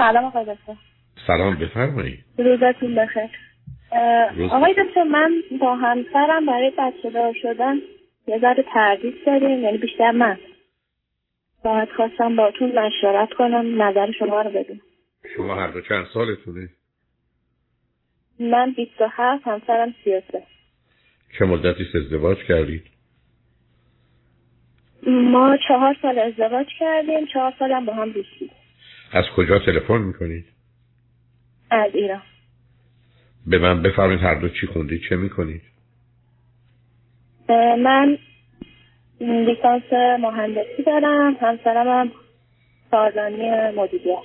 سلام آقای دکتر. سلام بفرمایید. روزتون بخیر. آقای دکتر من با همسرم برای بچه دار شدن یه ذره تردید داریم یعنی بیشتر من. باید خواستم باتون مشورت کنم نظر شما رو بدون شما هر دو چند سالتونه؟ من 27 همسرم 33 چه مدتی ازدواج کردید؟ ما چهار سال ازدواج کردیم چهار سالم با هم دوستی از کجا تلفن می‌کنید؟ از ایران. به من بفرمایید هر دو چی خوندید چه می‌کنید؟ من لیسانس مهندسی دارم همسرم هم کارزانی مدیریت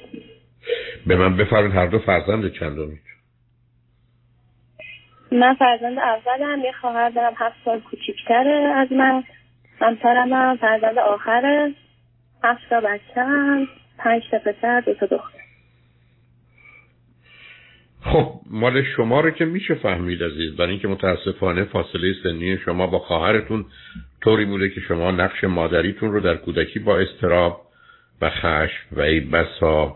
به من بفرمایید هر دو فرزند چندمید من فرزند اولم یه خواهر دارم هفت سال کوچیکتره از من. همسرم هم فرزند آخره هفت تا بچه هم پنج تا پسر دو تا دختر. خب مال شما رو که میشه فهمید عزیز. برای اینکه متاسفانه فاصله سنی شما با خواهرتون طوری بوده که شما نقش مادریتون رو در کودکی با استراب و خشم و ای بسا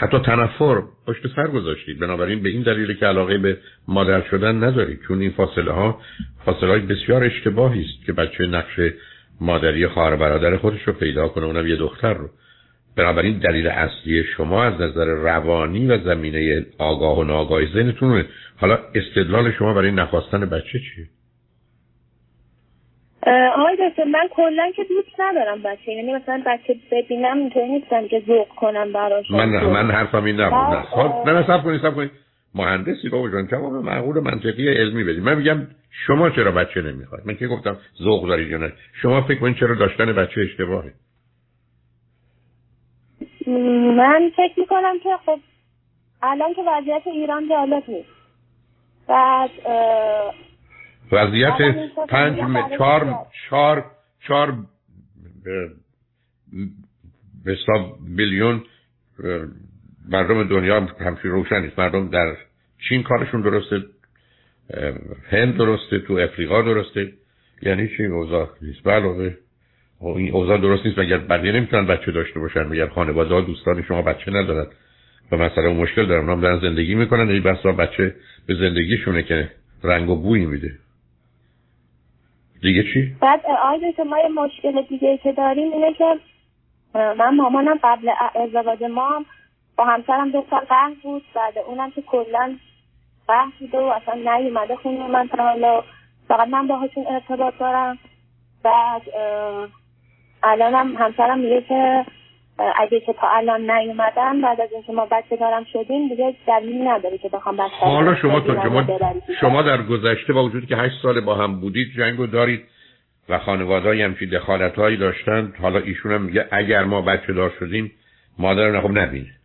حتی تنفر پشت سر گذاشتید. بنابراین به این دلیل که علاقه به مادر شدن ندارید. چون این فاصله ها فاصله های بسیار اشتباهی است که بچه نقش مادری خواهر برادر خودش رو پیدا کنه اونم یه دختر رو. بنابراین دلیل اصلی شما از نظر روانی و زمینه آگاه و ناگاه ذهنتون حالا استدلال شما برای نخواستن بچه چیه؟ آقای دکتر من کلا که دوست ندارم بچه یعنی مثلا بچه ببینم اینطوری نیستم که ذوق کنم براش. من من حرفم این نبود. نه خب نه نه کنید سب کنید. مهندسی بابا جان جواب معقول و منطقی علمی بدید من میگم شما چرا بچه نمی‌خواید؟ من که گفتم ذوق دارید یا نه شما فکر کنید چرا داشتن بچه اشتباهه. من فکر می‌کنم که خب الان که وضعیت ایران جالب نیست. بعد وضعیت پنج چهار چهار چهار بسا بیلیون مردم دنیا همچین روشن نیست مردم در چین کارشون درسته هند درسته تو افریقا درسته. یعنی چی؟ اوضاع نیست. علاوه این اوضاع درست نیست. مگر بقیه نمی‌تونن بچه داشته باشن؟ مگر خانواده ها دوستان شما بچه ندارن؟ و مثلا مشکل دارن. هم دارن زندگی می‌کنن. این بسا بچه به زندگیشونه که رنگ و بوی میده. دیگه چی؟ بعد آیده که ما یه مشکل دیگه که داریم اینه که من مامانم قبل ازدواج ما با همسرم دو سال قهر بود بعد اونم که کلا قهر بوده و اصلا نیومده خونه من تا حالا. فقط من باهاشون ارتباط دارم. بعد الانم همسرم میگه که اگه که تا الان نیومدن بعد از اینکه ما بچه دارم شدیم دیگه دلیلی نداره که بخوام بچه حالا شما تو شما, شما در گذشته با وجود که هشت سال با هم بودید جنگو دارید و خانواده همچین دخالت هایی داشتن حالا ایشون هم میگه اگر ما بچه دار شدیم مادر رو خب نبینه.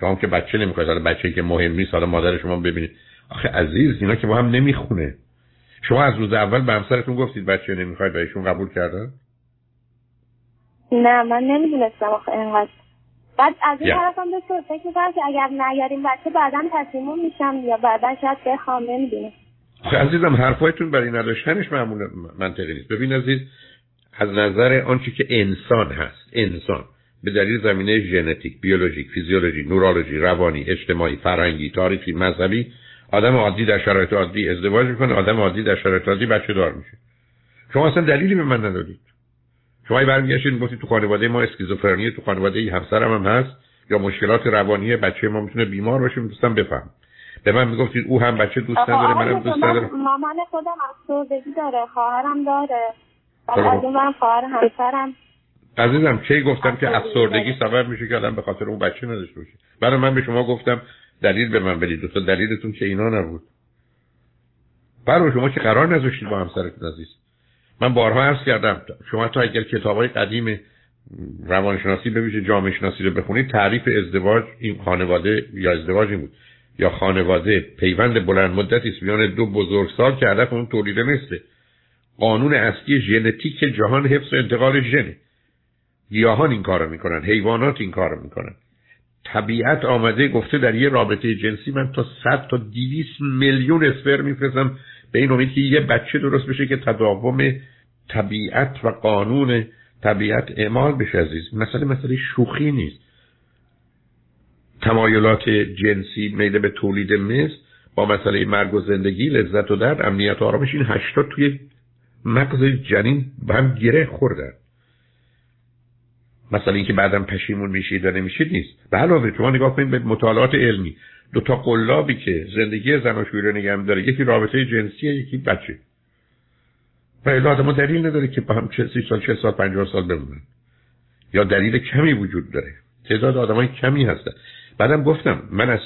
شما که بچه نمی‌خواید حالا بچه که مهم نیست حالا مادر شما ببینید. آخه عزیز اینا که با هم نمی‌خونه. شما از روز اول به همسرتون گفتید بچه نمی‌خواید و ایشون قبول کردن؟ نه من نمی‌دونستم آخه اینقدر. بعد از این طرف هم به فکر می‌کنم که اگر نیاریم بچه بعدا تصمیمون میشم یا بعدا شاید بخوام نمی‌دونم. عزیزم حرفایتون برای نداشتنش معمول منطقی نیست. ببین عزیز از نظر آنچه که انسان هست انسان. به دلیل زمینه ژنتیک، بیولوژیک، فیزیولوژی، نورولوژی، روانی، اجتماعی، فرهنگی، تاریخی، مذهبی آدم عادی در شرایط عادی ازدواج می‌کنه آدم عادی در شرایط عادی بچه دار میشه. شما اصلا دلیلی به من ندادید. شما برمیگشتید گفتید تو خانواده ما اسکیزوفرنی تو خانواده همسرم هم هست یا مشکلات روانی بچه ما می‌تونه بیمار باشه دوستم بفهم به من می‌گفتید او هم بچه دوست نداره منم دوست ندارم. مامان خودم افسردگی داره خواهرم داره. از من خواهر همسرم. عزیزم چه گفتم که افسردگی سبب میشه که آدم به خاطر اون بچه نداشته باشه؟ برای من به شما گفتم دلیل به من بدید. دوتا دلیلتون که اینا نبود. برای شما که قرار نذاشتید با همسرتون عزیز. من بارها عرض کردم شما تا اگر کتاب های قدیم روانشناسی به جامعه شناسی رو بخونید تعریف ازدواج این خانواده یا ازدواج این بود یا خانواده پیوند بلند مدتی است میان دو بزرگسال که هدف اون تولید مثله قانون اصلی ژنتیک جهان حفظ و انتقال ژنه. گیاهان این کارو می‌کنن حیوانات این کارو می‌کنن. طبیعت آمده گفته در یه رابطه جنسی من تا 100 تا 200 میلیون اسپر میفرستم به این امید که یه بچه درست بشه که تداوم طبیعت و قانون طبیعت اعمال بشه عزیز. مسئله مسئله شوخی نیست. تمایلات جنسی میل به تولید مثل با مسئله مرگ و زندگی لذت و درد امنیت و آرامش این هشتا توی مغز جنین به هم گره خوردن. مثلا اینکه بعدم پشیمون میشید و نمیشید نیست. به علاوه شما نگاه کنید به مطالعات علمی. دو تا قلابی که زندگی زناشویی رو نگه داره یکی رابطه جنسیه یکی بچه. و الا آدم دلیل نداره که با هم چه سی سال چه سال پنجاه سال بمونن. یا دلیل کمی وجود داره. تعداد آدمای کمی هستن. بعدم گفتم من از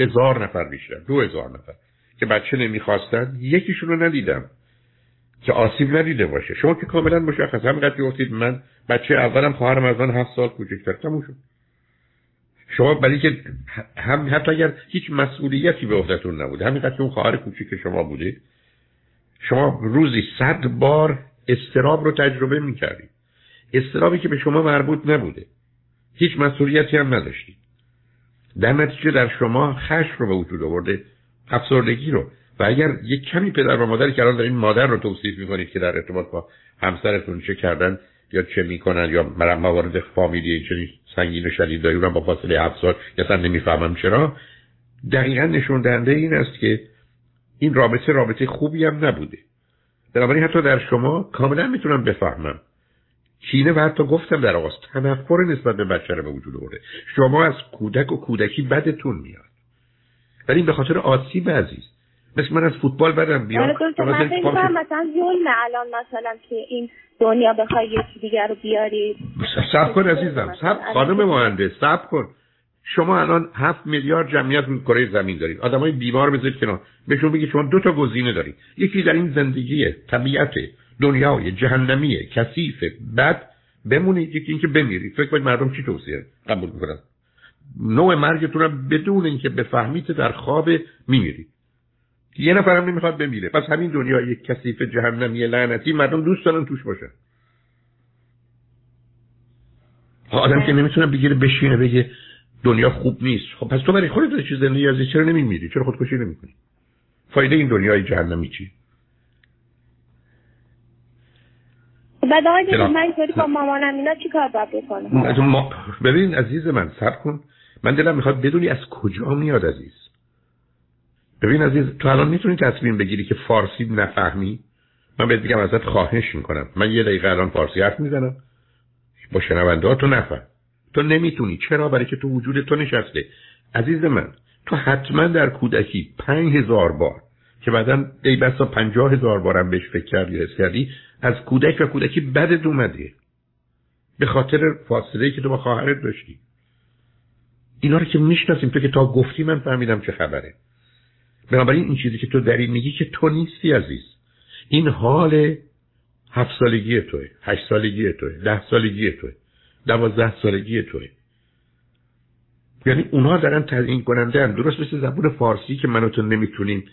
هزار نفر بیشتر دو هزار نفر که بچه نمی‌خواستن یکیشون رو ندیدم. که آسیب ندیده باشه. شما که کاملا مشخص همینقدر گفتید من بچه اولم خواهرم از من هفت سال کوچکتر. تموم شد. شما برای که هم حتی اگر هیچ مسئولیتی به عهدهتون نبوده همینقدر که اون خواهر کوچیک شما بوده شما روزی صد بار استراب رو تجربه می‌کردید. استرابی که به شما مربوط نبوده. هیچ مسئولیتی هم نداشتید. در نتیجه در شما خشم رو به وجود آورده افسردگی رو و اگر یک کمی پدر و مادری که الان دارین مادر رو توصیف می‌کنید که در ارتباط با همسرتون چه کردن یا چه می‌کنن یا مرم موارد فامیلی چنین سنگین و شدید داری با فاصله هفت سال اصلا نمی‌فهمم چرا. دقیقا نشون دهنده این است که این رابطه رابطه خوبی هم نبوده. بنابراین حتی در شما کاملا می‌تونم بفهمم. کینه و حتی گفتم در آغاز تنفر نسبت به بچه رو به وجود آورده. شما از کودک و کودکی بدتون میاد. ولی به خاطر آسیب عزیز مثل من از فوتبال بدم بیام. آره من فکر مثلا ظلم الان مثلا که این دنیا بخوای یکی دیگر رو بیاری. سب کن عزیزم سب خانم مهندس سب کن. شما الان هفت میلیارد جمعیت کره زمین دارید. آدمای بیمار بذارید کنار. بهشون بگید شما دو تا گزینه دارید. یکی در این زندگی طبیعت دنیای جهنمی کثیف بد. بمونید یکی اینکه بمیرید. فکر کنید مردم چی توصیه قبول می‌کنن؟ نوع مرگتون بدون اینکه بفهمید در خواب میمیرید. یه نفرم نمی‌خواد بمیره. پس همین دنیا یک کثیف جهنمی لعنتی مردم دوست دارن توش باشن. آدم که نمی‌تونه بگیره بشینه بگه دنیا خوب نیست. خب پس تو برای خودت چیز زندگی از چرا نمیمیری؟ چرا خودکشی نمی‌کنی؟ فایده این دنیای جهنمی چی؟ بعد آقای من با مامانم اینا چی کار باید بکنم؟ ببین عزیز من سب کن. من دلم می‌خواد بدونی از کجا میاد عزیز. ببین عزیز تو الان می‌تونی تصمیم بگیری که فارسی نفهمی؟ من بهت میگم ازت خواهش می‌کنم. من یه دقیقه الان فارسی حرف می‌زنم. با شنونده تو نفهم. تو نمی‌تونی. چرا؟ برای که تو وجود تو نشسته. عزیز من تو حتما در کودکی پنج هزار بار که بعدا ای بسا پنجاه هزار بارم بهش فکر کردی حس کردی از کودک و کودکی بدت اومده. به خاطر فاصله که تو با خواهرت داشتی. اینا رو که می‌شناسیم. تو که تا گفتی من فهمیدم چه خبره. بنابراین این چیزی که تو این میگی که تو نیستی عزیز. این حال هفت سالگی توه هشت سالگی توه ده سالگی توه دوازده سالگی توه. یعنی اونها دارن تعیین کننده هم درست مثل زبون فارسی که من تو نمی‌تونیم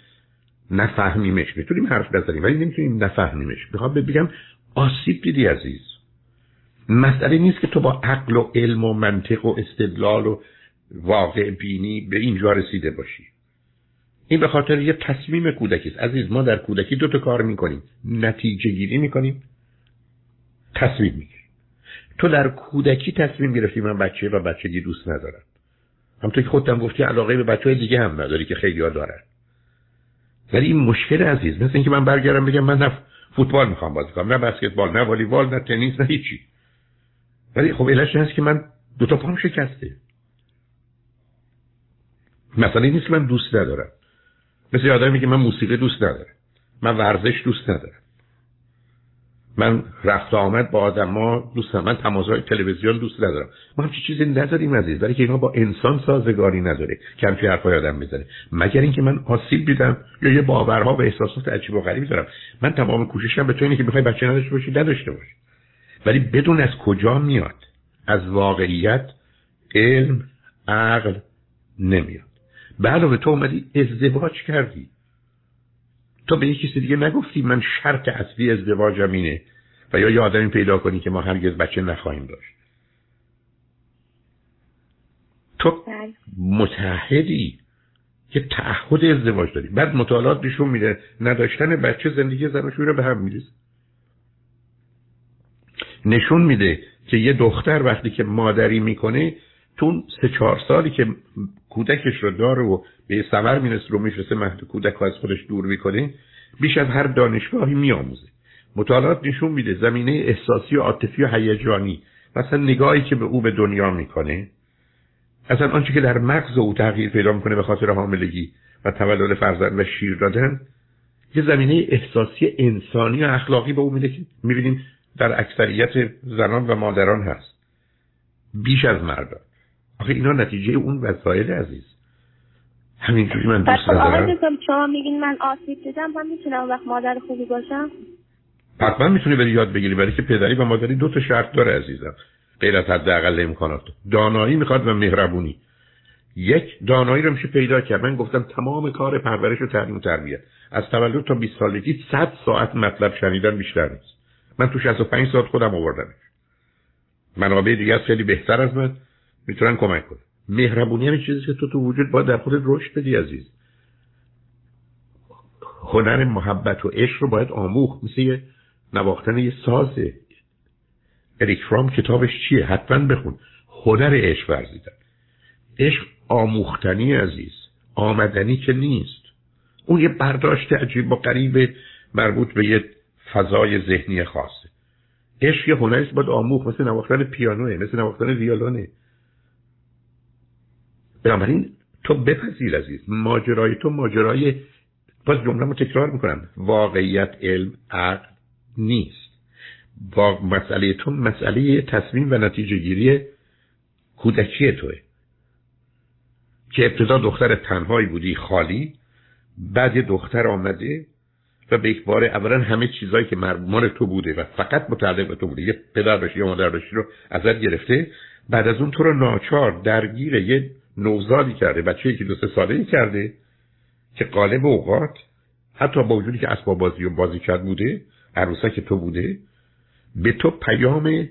نفهمیمش. می‌تونیم حرف بزنیم ولی نمی‌تونیم نفهمیمش. می‌خوام بگم آسیب دیدی عزیز. مسئله نیست که تو با عقل و علم و منطق و استدلال و واقع بینی به اینجا رسیده باشی. این به خاطر یه تصمیم کودکی است. عزیز ما در کودکی دو تا کار می‌کنیم. نتیجه گیری می‌کنیم تصمیم می‌گیریم. تو در کودکی تصمیم گرفتی من بچه و بچگی دوست ندارم. همونطور که خودتم گفتی علاقه به بچه های دیگه هم نداری که خیلی دارن. ولی این مشکل عزیز مثل اینکه من برگردم بگم من نه فوتبال می‌خوام بازی کنم نه بسکتبال نه والیبال نه تنیس نه هیچی. ولی خب علتش هست که من دو تا پام شکسته. مثلا نیست که من دوست ندارم. مثل آدمی که من موسیقی دوست ندارم. من ورزش دوست ندارم. من رفت آمد با آدما دوست ندارم. من تماشای تلویزیون دوست ندارم. ما همچی چیزی نداریم عزیز. برای که اینا با انسان سازگاری نداره. که همچی حرفای آدم می‌زنه. مگر اینکه من آسیب دیدم یا یه باورها و احساسات عجیب و غریبی دارم. من تمام کوششم به تو اینه که بخوای بچه نداشته باشی نداشته باشی. ولی بدون از کجا میاد؟ از واقعیت علم عقل نمیاد. به علاوه تو اومدی ازدواج کردی. تو به یک کسی دیگه نگفتی من شرط اصلی ازدواجم اینه و یا یه آدمی پیدا کنی که ما هرگز بچه نخواهیم داشت. تو بله. متحدی که تعهد ازدواج داری. بعد مطالعات نشون میده نداشتن بچه زندگی زن رو به هم میریزه. نشون میده که یه دختر وقتی که مادری می‌کنه تو سه چهار سالی که کودکش رو داره و به ثمر می‌رسه رو میشسته مهد کودک از خودش دور می‌کنه بیش از هر دانشگاهی میآموزه. مطالعات نشون میده زمینه احساسی و عاطفی و هیجانی. مثلا نگاهی که به او به دنیا می‌کنه اصلا آنچه که در مغز او تغییر پیدا می‌کنه به خاطر حاملگی و تولد فرزند و شیر دادن یه زمینه احساسی انسانی و اخلاقی به او میده که می‌بینیم در اکثریت زنان و مادران هست. بیش از مردان. آخه اینا نتیجه اون وسایل عزیز. همینجوری من دوست ندارم. شما میگین من آسیب دیدم من می‌تونم وقت مادر خوبی باشم؟ حتما می‌تونی بری یاد بگیری برای که پدری و مادری دو تا شرط داره عزیزم. غیر از حداقل امکانات. دانایی می‌خواد و مهربونی. یک دانایی رو میشه پیدا کرد. من گفتم تمام کار پرورش و تعلیم و تربیت. از تولد تا 20 سالگی 100 ساعت مطلب شنیدن بیشتر نیست. من تو 65 ساعت خودم آوردمش. منابع دیگه از خیلی بهتر از من. می‌تونن کمک کنه مهربونی هم چیزی که تو تو وجود باید در خودت رشد بدی عزیز. هنر محبت و عشق رو باید آموخت. مثل یه نواختن یه سازه اریک فرام کتابش چیه؟ حتما بخون. هنر عشق ورزیدن. عشق آموختنی عزیز. آمدنی که نیست. اون یه برداشت عجیب و قریب مربوط به یه فضای ذهنی خاصه. عشق یه هنریست باید آموخت. مثل نواختن پیانوه مثل نواختن ویولونه. بنابراین تو بپذیر عزیز ماجرای تو ماجرای باز جمله رو تکرار می‌کنم. واقعیت علم عقل نیست. با مسئله تو مسئله تصمیم و نتیجه گیری کودکی توه. که ابتدا دختر تنهایی بودی خالی بعد دختر آمده و به یک بار اولا همه چیزهایی که مرمار تو بوده و فقط متعلق به تو بوده یه پدر باشی یا مادر باشی رو ازت گرفته بعد از اون تو رو ناچار درگیر یه نوزادی کرده بچه که دو سه ساله کرده که قالب اوقات حتی با وجودی که اسباب بازی و بازی کرد بوده که تو بوده به تو پیام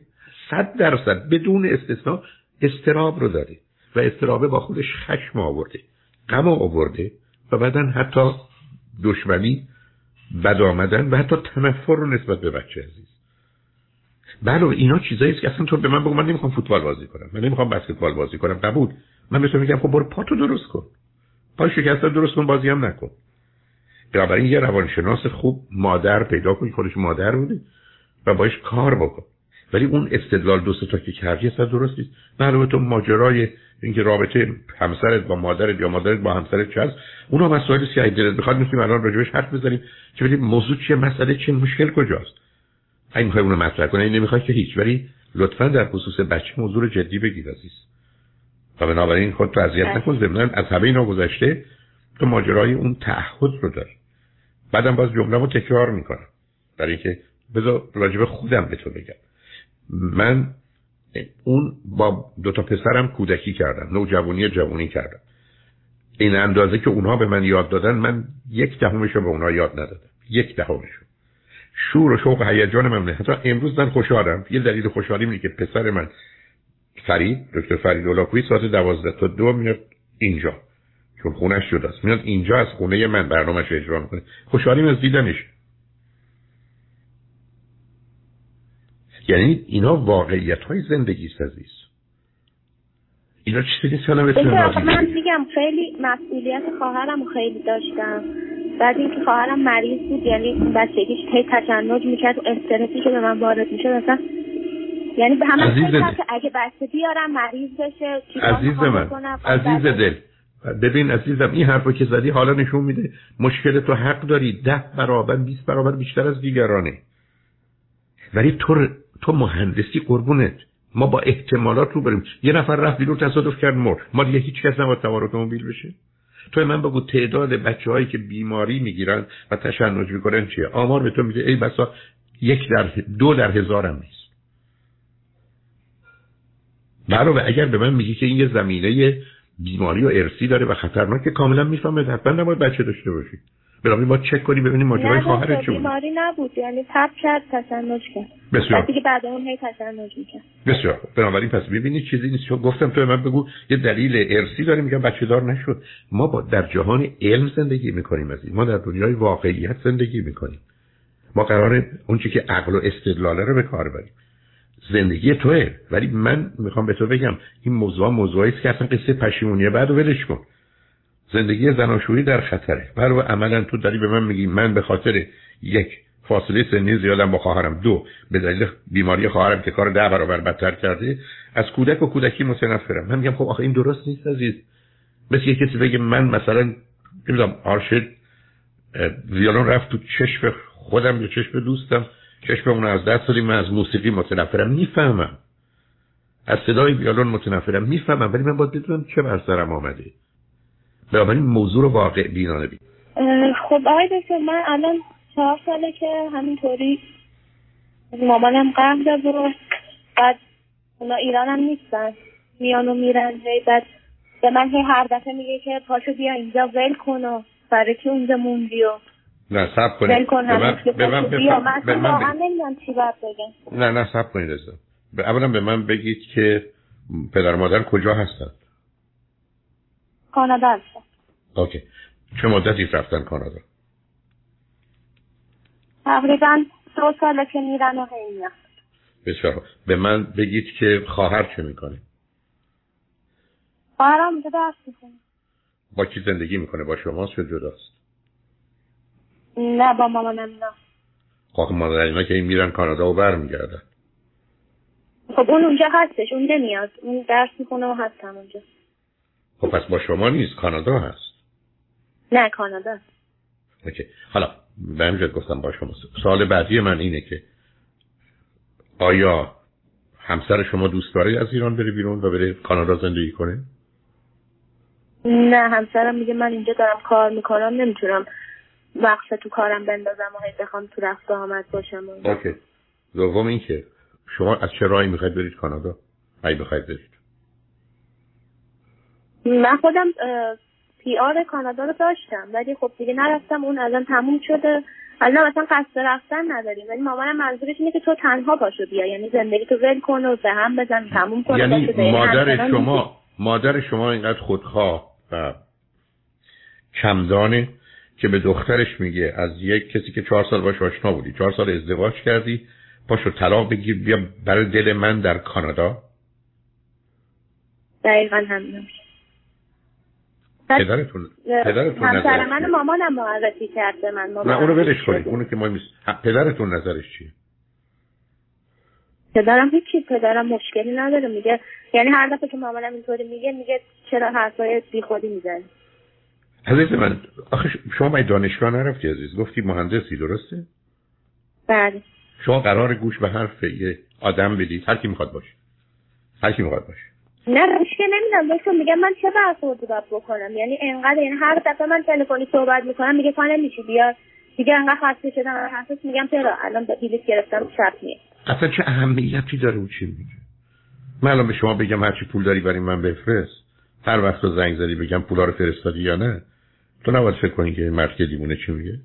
صد درصد بدون استثنا استراب رو داره و استرابه با خودش خشم آورده غم آورده و بعدا حتی دشمنی بد آمدن و حتی تنفر رو نسبت به بچه عزیز. بله اینا چیزایی که اصلا تو به من بگو من نمی‌خوام فوتبال بازی کنم من نمی‌خوام بسکتبال بازی کنم قبول من به میگم خب برو پاتو درست کن. پای شکست درست کن بازی هم نکن. بنابراین یه روانشناس خوب مادر پیدا کن خودش مادر بوده و باش کار بکن. ولی اون استدلال دو تا که کردی اصلا درست نیست. معلومه تو ماجرای اینکه رابطه همسرت با مادرت یا مادرت با همسرت چه اونا مسائل سیاه دلت بخواد می‌تونیم الان راجبش حرف بزنیم. که ببینیم موضوع چیه مسئله چیه مشکل کجاست. اگه می‌خوای اونو مطرح کنی این نمی‌خوای که هیچ. ولی لطفا در خصوص بچه موضوع جدی بگیر عزیز. و بنابراین خود تو اذیت نکن ضمن از همه اینا گذشته تو ماجرای اون تعهد رو داری. بعدم باز جمله رو تکرار می‌کنم. برای اینکه بذار راجب خودم به تو بگم. من اون با دو تا پسرم کودکی کردم. نوجوانی جوانی کردم. این اندازه که اونها به من یاد دادن من یک دهمش رو به اونها یاد ندادم. یک دهمش شور و شوق هیجان من حتی امروز من خوشحالم. یه دلیل خوشحالی اینه که پسر من فرید دکتر فرید اولاکوی ساعت دوازده تا دو میاد اینجا. چون خونش جداست. میاد اینجا از خونه من برنامهش اجرا می‌کنه. خوشحالیم از دیدنش. یعنی اینا واقعیت های زندگی است. عزیز اینا چیزی نیست که من میگم خیلی مسئولیت خواهرم خیلی داشتم. بعد اینکه خواهرم مریض بود یعنی بچگیش هی تشنج می‌کرد و استرسی که به من وارد می‌شد مثلا یعنی به همه که اگه بچه بیارم مریض بشه عزیز من عزیز دل. ببین عزیزم این حرفو که زدی حالا نشون میده مشکل تو حق داری ده برابر 20 برابر بیشتر از دیگرانه. ولی تو تو مهندسی قربونت. ما با احتمالات رو بریم. یه نفر رفت بیرون تصادف کرد مرد. ما دیگه هیچ کس نباید سوار اتومبیل بشه. تو من بگو تعداد بچه هایی که بیماری می‌گیرن و تشنج می‌کنن چیه؟ آمار به تو میده ای بسا یک در دو در هزارم نیست. علاوه اگر به من میگی که این یه زمینه بیماری و ارسی داره و خطرناکه کاملا می‌فهمه حتما نباید بچه داشته باشی. بنابراین ما چک کنیم ببینیم ماجرای خواهرت چه بود. بیماری نبود یعنی تب کرد تشنج کرد. بسیار. که بعد اون هی تشنج می‌کرد. بسیار. بنابراین پس ببینید چیزی نیست. چون گفتم تو من بگو یه دلیل ارسی داره میگم بچه دار نشد ما با در جهان علم زندگی می‌کنیم از ما در دنیای واقعیت زندگی می‌کنیم. ما قراره اون چی که عقل و استدلاله رو به کار بریم. زندگی توه. ولی من می‌خوام به تو بگم این موضوع موضوعی است که اصلا قصه پشیمونیه بعد ولش کن. زندگی زناشویی در خطره. برای عملا تو داری به من میگی من به خاطر یک فاصله سنی زیادم با خواهرم. دو به دلیل بیماری خواهرم که کار ده برابر بدتر کرده از کودک و کودکی متنفرم. من میگم خب آخه این درست نیست عزیز. مثل یه کسی بگه من مثلا نمی‌دونم آرشد ویولون رفت تو چشم خودم یا چشم دوستم. چشم اون از دست دادیم من از موسیقی متنفرم. می‌فهمم. از صدای ویولون متنفرم. می‌فهمم ولی من باید بدونم چه بر سرم آمده. بنابراین موضوع رو واقع بینانه بید خب آقای دکتر من الان چهار ساله که همینطوری مامانم قهر داد و بعد اونا ایران هم نیستن. میان و میرن بعد به من هی هر دفعه میگه که پاشو بیا اینجا ول کن و برای که اونجا موندی و نه سب کنید. ول کن به من به من به من چی باید بگم. نه نه سب کنید عزیزم. به اولا به من بگید که پدر مادر کجا هستن. کانادا هستم. اوکی. چه مدتی رفتن کانادا؟ تقریبا دو ساله که میرن و هی بسیار. به من بگید که خواهر چه می‌کنه؟ خواهرم اونجا درس می‌کنه با کی زندگی می‌کنه؟ با شماست یا جداست؟ نه با مامانم اینا خب مادر اینا که این میرن کانادا و برمیگردن. خب اون اونجا هستش اون نمیاد. اون درس می‌کنه و هستم اونجا. خب پس با شما نیست کانادا هست. نه کانادا. اوکی. حالا به همینجا گفتم با شما. سال بعدی من اینه که آیا همسر شما دوست داره از ایران بره بیرون و بره کانادا زندگی کنه؟ نه همسرم میگه من اینجا دارم کار می‌کنم نمی‌تونم وقت تو کارم بندازم و هی بخوام تو رفت آمد باشم. اوکی. دوم این که شما از چه راهی می‌خواید برید کانادا؟ اگه بخواید برید. من خودم پی آر کانادا رو داشتم ولی خب دیگه نرفتم اون الان تموم شده. الان مثلا قصد رفتن نداریم ولی مامانم منظورش اینه که تو تنها باشو بیا. یعنی زندگی تو ول کن و به هم بزن تموم کن یعنی مادر شما مادر شما اینقدر خودخواه و کمدانه که به دخترش میگه از یک کسی که چهار سال باش آشنا بودی چهار سال ازدواج کردی پاشو طلاق بگیر بیا برای دل من در کانادا. دقیقا همین پدرتون پدرتون نظرش من مامانم معرفی کرد به من نه اونو ولش کنید. اونو که ما میس... پدرتون نظرش چیه؟ پدرم هیچی پدرم مشکلی نداره. میگه یعنی هر دفعه که مامانم اینطوری میگه میگه چرا حرفای بی خودی می‌زنی؟ عزیز من آخه شما باید دانشگاه نرفتی عزیز؟ گفتی مهندسی درسته؟ بله. شما قرار گوش به حرف یه آدم بدید. هر کی می‌خواد باشه. هر کی می‌خواد باشه. نه مشکل نمی‌دونم دکتر میگه من چه برخوردی باید بکنم؟ یعنی انقدر یعنی هر دفعه من تلفنی صحبت می‌کنم میگه پا نمیشی بیا. دیگه انقدر خسته شدم حرفش میگم چرا؟ الان بلیط گرفتم شب میاد اصلا چه اهمیتی داره اون چی میگه؟ من الان به شما بگم هرچی پول داری برای من بفرست هر وقت تو زنگ زدی بگم پولا رو فرستادی یا نه تو نباید فکر کنی که مرد که دیوونه چی میگه؟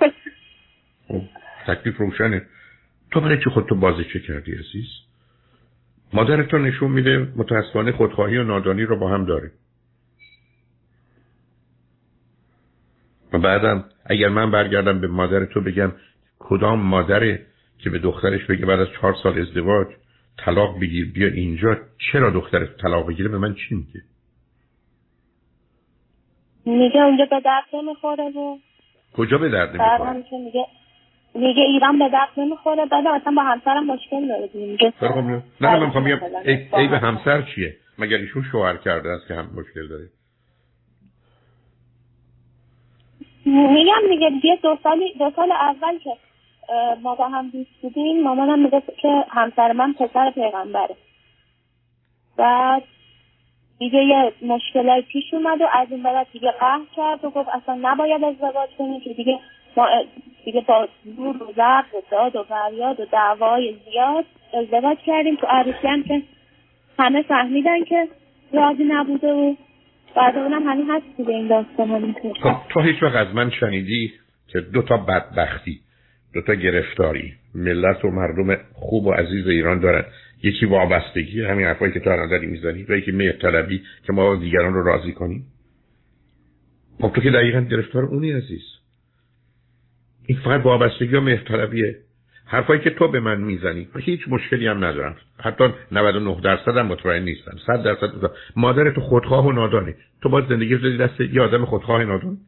خب، تکلیف روشنه. تو برای چی خودتو بازیچه کردی عزیز؟ مادر تو نشون میده متاسفانه خودخواهی و نادانی رو با هم داره. و بعدم اگر من برگردم به مادر تو بگم کدام مادره که به دخترش بگه بعد از چهار سال ازدواج طلاق بگیر بیا اینجا چرا دخترش طلاق بگیره؟ به من چی میگه؟ میگه اونجا به درد نمی‌خوره و کجا به درد نمی‌خوره؟ میگه میگه ایران به درد نمی‌خوره بعد اصلا با همسرم مشکل داره میگه خب، نه نه من می‌خوام بگم ای, به همسر چیه؟ مگر ایشون شوهر کرده است که هم مشکل داره؟ میگم دیگه دیگه دو سالی دو سال اول که ما با هم دوست بودیم مامانم میگه که همسر من پسر پیغمبره. بعد دیگه یه مشکلای پیش اومد و از این بعد دیگه قهر کرد و گفت اصلا نباید ازدواج کنی که دیگه ما دیگه با زور و ضرب و داد و فریاد و دعوای زیاد ازدواج کردیم تو عروسی هم که همه فهمیدن که راضی نبوده و بعد اونم همین هست دیگه این داستان خب تو هیچ وقت از من شنیدی که دو تا بدبختی دو تا گرفتاری ملت و مردم خوب و عزیز ایران دارن. یکی وابستگی همین حرفایی که تو الان داری می‌زنی و یکی مهرطلبی که ما دیگران رو راضی کنیم. خب تو که دقیقا گرفتار اونی عزیز. این فقط وابستگی و مهرطلبیه. حرفایی که تو به من می‌زنی هیچ مشکلی هم ندارم. حتی 99 درصد هم مطمئن نیستم. 100 درصد مادر تو خودخواه و نادانه. تو باید زندگی رو دست یه آدم خودخواه نادان.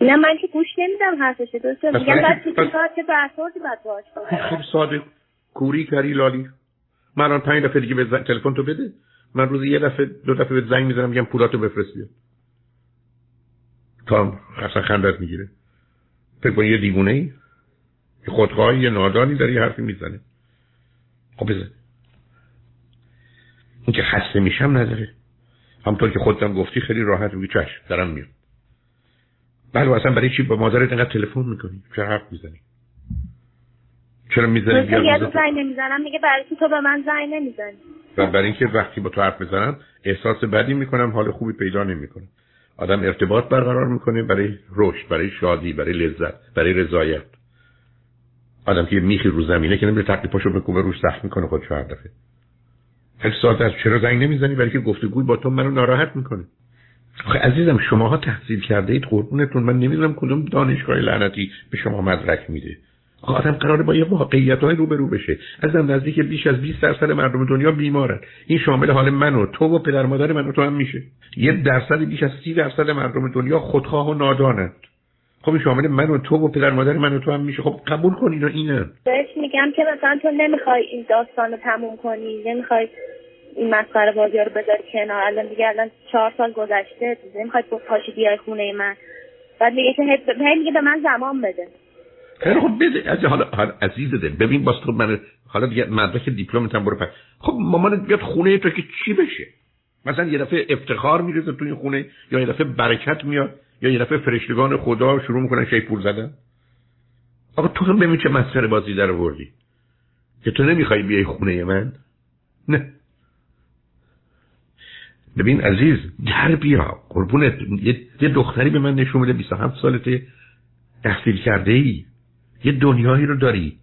نه من که گوش نمیدم حرفش درسته؟ میگم بعد چه برخوردی باید باش خب ساده. کوری کری لالی. من الان پنج دفعه دیگه به تلفن تو بده. من روزی یه دفعه دو دفعه به زنگ می‌زنم میگم پولاتو بفرست تا اصلا خندت می‌گیره. فکر یه دیوونه ای خودخواهی یه نادانی داری حرفی می‌زنه خب بزن. این که خسته میشم نداره. همطور که خودتم گفتی خیلی راحت میگی چشم دارم میاد. بله اصلا برای چی با مادرت اینقدر تلفن می‌کنی؟ چرا حرف می‌زنی؟ چرا می‌زنی بیا زنگ نمی‌زنم میگه برای تو به من زنگ نمی‌زنی؟ و برای اینکه وقتی با تو حرف بزنم احساس بدی می‌کنم حال خوبی پیدا نمی‌کنم. آدم ارتباط برقرار می‌کنه برای رشد برای شادی برای لذت برای رضایت. آدم که میخی رو زمینه که نمیره تقلی پاشو بکوبه روش سخت می‌کنه خود هر دفعه. خیلی ساعت از چرا زنگ نمی‌زنی؟ برای که گفتگوی با تو منو ناراحت می‌کنه. آخه عزیزم شماها تحصیل کرده اید قربونتون. من نمی‌دونم کدوم دانشگاه لعنتی به شما مدرک میده. آدم قراره با یه واقعیت های روبرو بشه. ازم نزدیک بیش از 20 درصد مردم دنیا بیمارن. این شامل حال من و تو و پدر مادر من و تو هم میشه. یه درصد بیش از 30 درصد مردم دنیا خودخواه و نادانند. خب این شامل من و تو و پدر مادر من و تو هم میشه. خب قبول کن اینا اینن بهش میگم که مثلا تو نمی‌خوای این داستان رو تموم کنی نمی‌خوای این مسخره بازی رو بذاری کنار. الان دیگه الان چهار سال گذشته نمی‌خوای پاشی بیای خونه من. بعد میگه که میگه به من زمان بده. خیلی خب بده. از حالا عزیز دل ببین باز تو من حالا دیگه مدرک دیپلمت هم برو پر خب مامانت بیاد خونه تو که چی بشه؟ مثلا یه دفعه افتخار می‌رسه تو این خونه یا یه دفعه برکت میاد یا یه دفعه فرشتگان خدا شروع می‌کنن شیپور زدن. آقا تو هم ببین چه مسخره بازی در آوردی. که تو نمی‌خوای بیای خونه من؟ نه. ببین عزیز در بیا. قربونت. یه دختری به من نشون میده 27 سالته. تحصیل کرده ای یه دنیایی رو داری.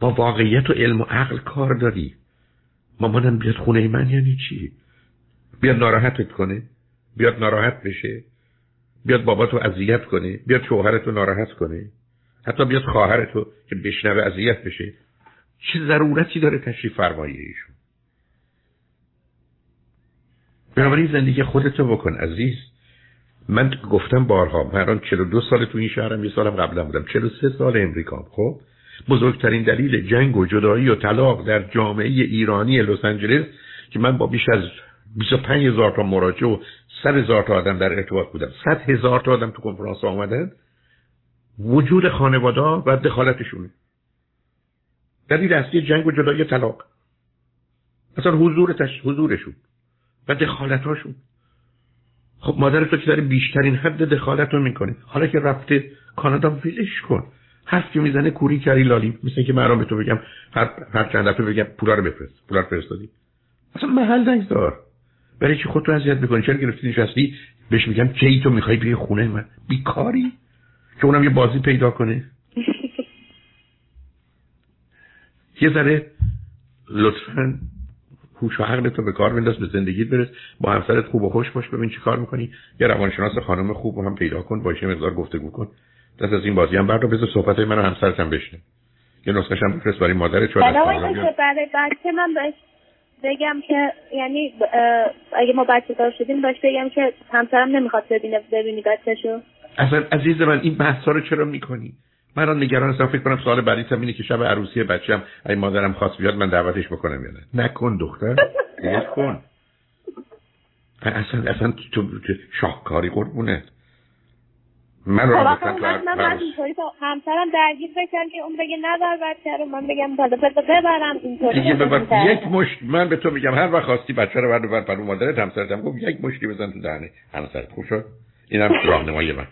با واقعیت و علم و عقل کار داری. مامانم بیاد خونه من یعنی چی؟ بیاد ناراحتت کنه. بیاد ناراحت بشه. بیاد باباتو اذیت کنه. بیاد شوهرتو ناراحت کنه. حتی بیاد خواهرتو که بشنوه اذیت بشه. چه ضرورتی داره تشریف فرمایی ایشون؟ بنابراین زندگی خودتو بکن عزیز. من گفتم بارها من الان 42 سال تو این شهرم یه سالم قبلا بودم 43 سال امریکا خب بزرگترین دلیل جنگ و جدایی و طلاق در جامعه ایرانی لس آنجلس که من با بیش از 25 هزار تا مراجع و 100 هزار تا آدم در ارتباط بودم. 100 هزار تا آدم تو کنفرانس آمدن. وجود خانواده و دخالتشونه دلیل اصلی جنگ و جدایی طلاق. اصلا حضورتش حضورشون و دخالتاشون. خب مادر تو که داره بیشترین حد دخالت رو می‌کنه حالا که رفته کانادا ولش کن. حرف که می‌زنه کوری کری لالی. مثل که من به تو بگم هر, هر چند دفعه بگم پولا رو بفرست. پولا رو فرستادی. اصلا محل نگذار. برای چی خودتو اذیت می‌کنی؟ چرا گرفتی نشستی؟ بهش میگم کی تو می‌خوای بیای خونه من؟ بیکاری؟ که اونم یه بازی پیدا کنه. یه ذره لطفا هوش و عقل تو به کار بنداز به زندگیت برس با همسرت خوب و خوش باش ببین چی کار می‌کنی. یه روانشناس خانم خوب هم پیدا کن باشه مقدار گفتگو کن. دست از این بازی هم بردار بذار صحبت من و همسرت هم بشنه یه نسخه هم بفرست برای مادر چون برای بچه من بهش بگم که یعنی اگه ما بچه دار شدیم باش بگم که همسرم نمی‌خواد ببینه ببینی بچه‌شو. اصلا عزیز من این بحثا رو چرا می‌کنی؟ من الان نگران هستم فکر کنم سوال بعدی اینه که شب عروسی بچه‌م اگه مادرم خواست بیاد من دعوتش بکنم یا نه. نکن دختر. نکن اصلا اصلا تو شاهکاری قربونه من رو خب من اینطوری همسرم درگیر بشن که اون بگه نبر بچه رو من بگم حالا ببرم اینطوری دیگه ببر یک مشت من به تو میگم هر وقت خواستی بچه رو بر بر مادرت همسرتم گفت یک مشتی بزن تو دهنه. همسرت خوب شد؟ اینم راهنمای من.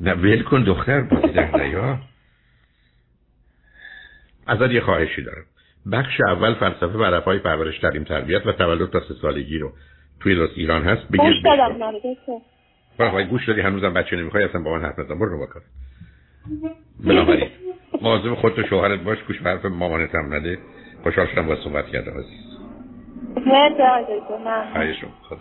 نه ول کن دختر بازی در نیا. ازت یه خواهشی دارم. بخش اول فلسفه و های پرورش تعلیم تربیت و تولد تا سه سالگی رو توی راست ایران هست. بگیر گوش دادم گوش دادی هنوزم بچه نمی‌خوای اصلا با من حرف نزن. برو بکن بنابراین مواظب خودت و شوهرت باش گوش به حرف مامانت هم نده. خوشحال شدم با صحبت کردم عزیز. مرسی آقای دکتر خب